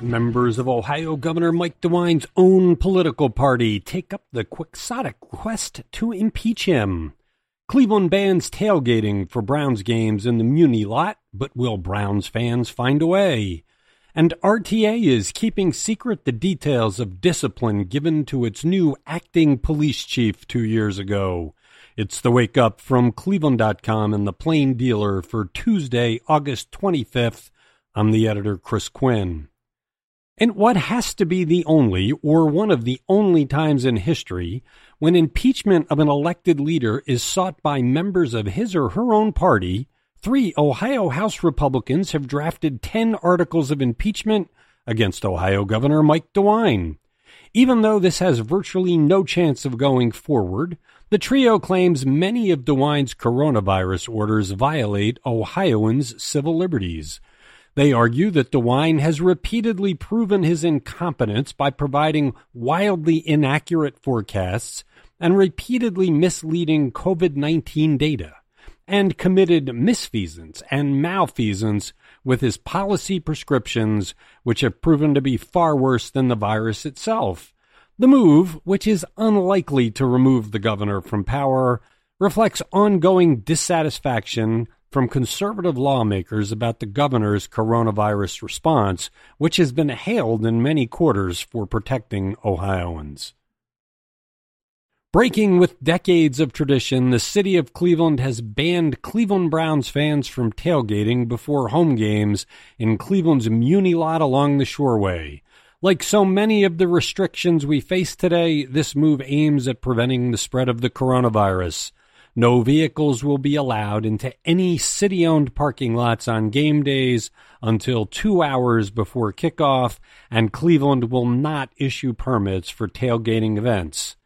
Members of Ohio Governor Mike DeWine's own political party take up the quixotic quest to impeach him. Cleveland bans tailgating for Browns games in the Muni lot, but will Browns fans find a way? And RTA is keeping secret the details of discipline given to its new acting police chief two years ago. It's the wake up from Cleveland.com and the Plain Dealer for Tuesday, August 25th. I'm the editor, Chris Quinn. In what has to be the only, or one of the only times in history, when impeachment of an elected leader is sought by members of his or her own party, three Ohio House Republicans have drafted 10 articles of impeachment against Ohio Governor Mike DeWine. Even though this has virtually no chance of going forward, the trio claims many of DeWine's coronavirus orders violate Ohioans' civil liberties. They argue that DeWine has repeatedly proven his incompetence by providing wildly inaccurate forecasts and repeatedly misleading COVID 19 data, and committed misfeasance and malfeasance with his policy prescriptions, which have proven to be far worse than the virus itself. The move, which is unlikely to remove the governor from power, reflects ongoing dissatisfaction from conservative lawmakers about the governor's coronavirus response, which has been hailed in many quarters for protecting Ohioans. Breaking with decades of tradition, the city of Cleveland has banned Cleveland Browns fans from tailgating before home games in Cleveland's Muni lot along the Shoreway. Like so many of the restrictions we face today, this move aims at preventing the spread of the coronavirus. No vehicles will be allowed into any city owned parking lots on game days until two hours before kickoff, and Cleveland will not issue permits for tailgating events.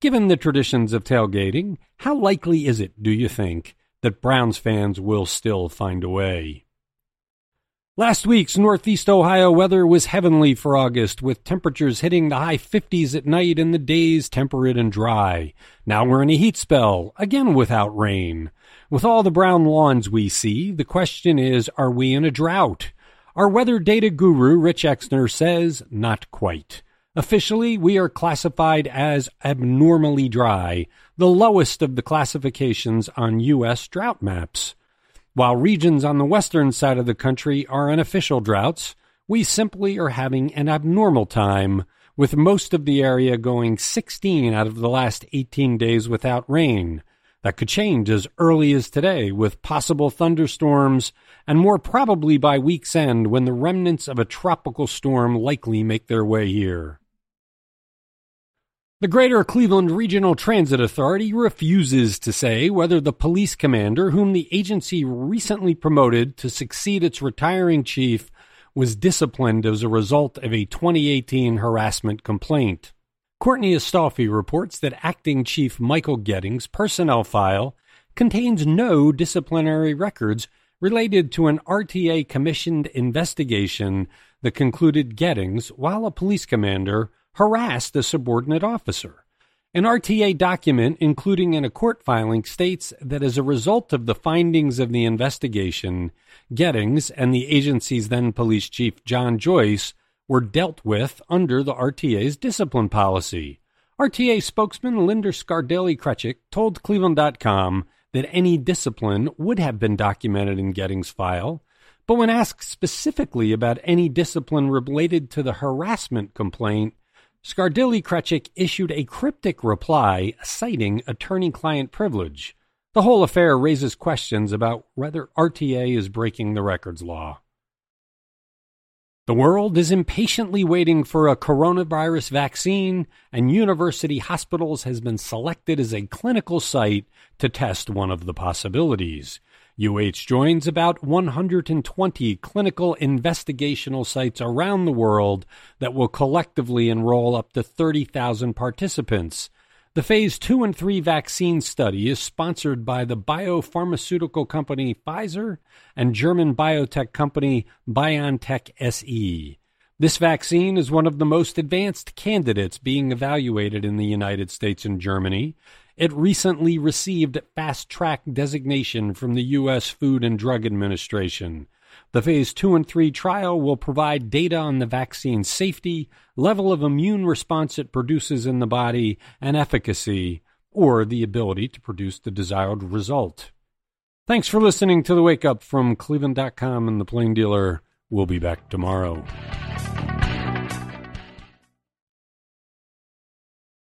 Given the traditions of tailgating, how likely is it, do you think, that Browns fans will still find a way? Last week's Northeast Ohio weather was heavenly for August, with temperatures hitting the high 50s at night and the days temperate and dry. Now we're in a heat spell, again without rain. With all the brown lawns we see, the question is, are we in a drought? Our weather data guru, Rich Exner, says not quite. Officially, we are classified as abnormally dry, the lowest of the classifications on U.S. drought maps. While regions on the western side of the country are in official droughts, we simply are having an abnormal time, with most of the area going 16 out of the last 18 days without rain. That could change as early as today with possible thunderstorms, and more probably by week's end when the remnants of a tropical storm likely make their way here. The Greater Cleveland Regional Transit Authority refuses to say whether the police commander, whom the agency recently promoted to succeed its retiring chief, was disciplined as a result of a 2018 harassment complaint. Courtney Astolfi reports that Acting Chief Michael Gettings' personnel file contains no disciplinary records related to an RTA commissioned investigation that concluded Gettings, while a police commander, harassed a subordinate officer. An RTA document, including in a court filing, states that as a result of the findings of the investigation, Gettings and the agency's then police chief, John Joyce, were dealt with under the RTA's discipline policy. RTA spokesman Linda Scardelli Krecic told Cleveland.com that any discipline would have been documented in Gettings' file, but when asked specifically about any discipline related to the harassment complaint, Scardelli Krecic issued a cryptic reply citing attorney client privilege. The whole affair raises questions about whether RTA is breaking the records law. The world is impatiently waiting for a coronavirus vaccine, and University Hospitals has been selected as a clinical site to test one of the possibilities. UH joins about 120 clinical investigational sites around the world that will collectively enroll up to 30,000 participants. The Phase 2 and 3 vaccine study is sponsored by the biopharmaceutical company Pfizer and German biotech company BioNTech SE. This vaccine is one of the most advanced candidates being evaluated in the United States and Germany. It recently received fast track designation from the U.S. Food and Drug Administration. The phase 2 and 3 trial will provide data on the vaccine's safety, level of immune response it produces in the body, and efficacy, or the ability to produce the desired result. Thanks for listening to the Wake Up from Cleveland.com and the Plain Dealer. We'll be back tomorrow.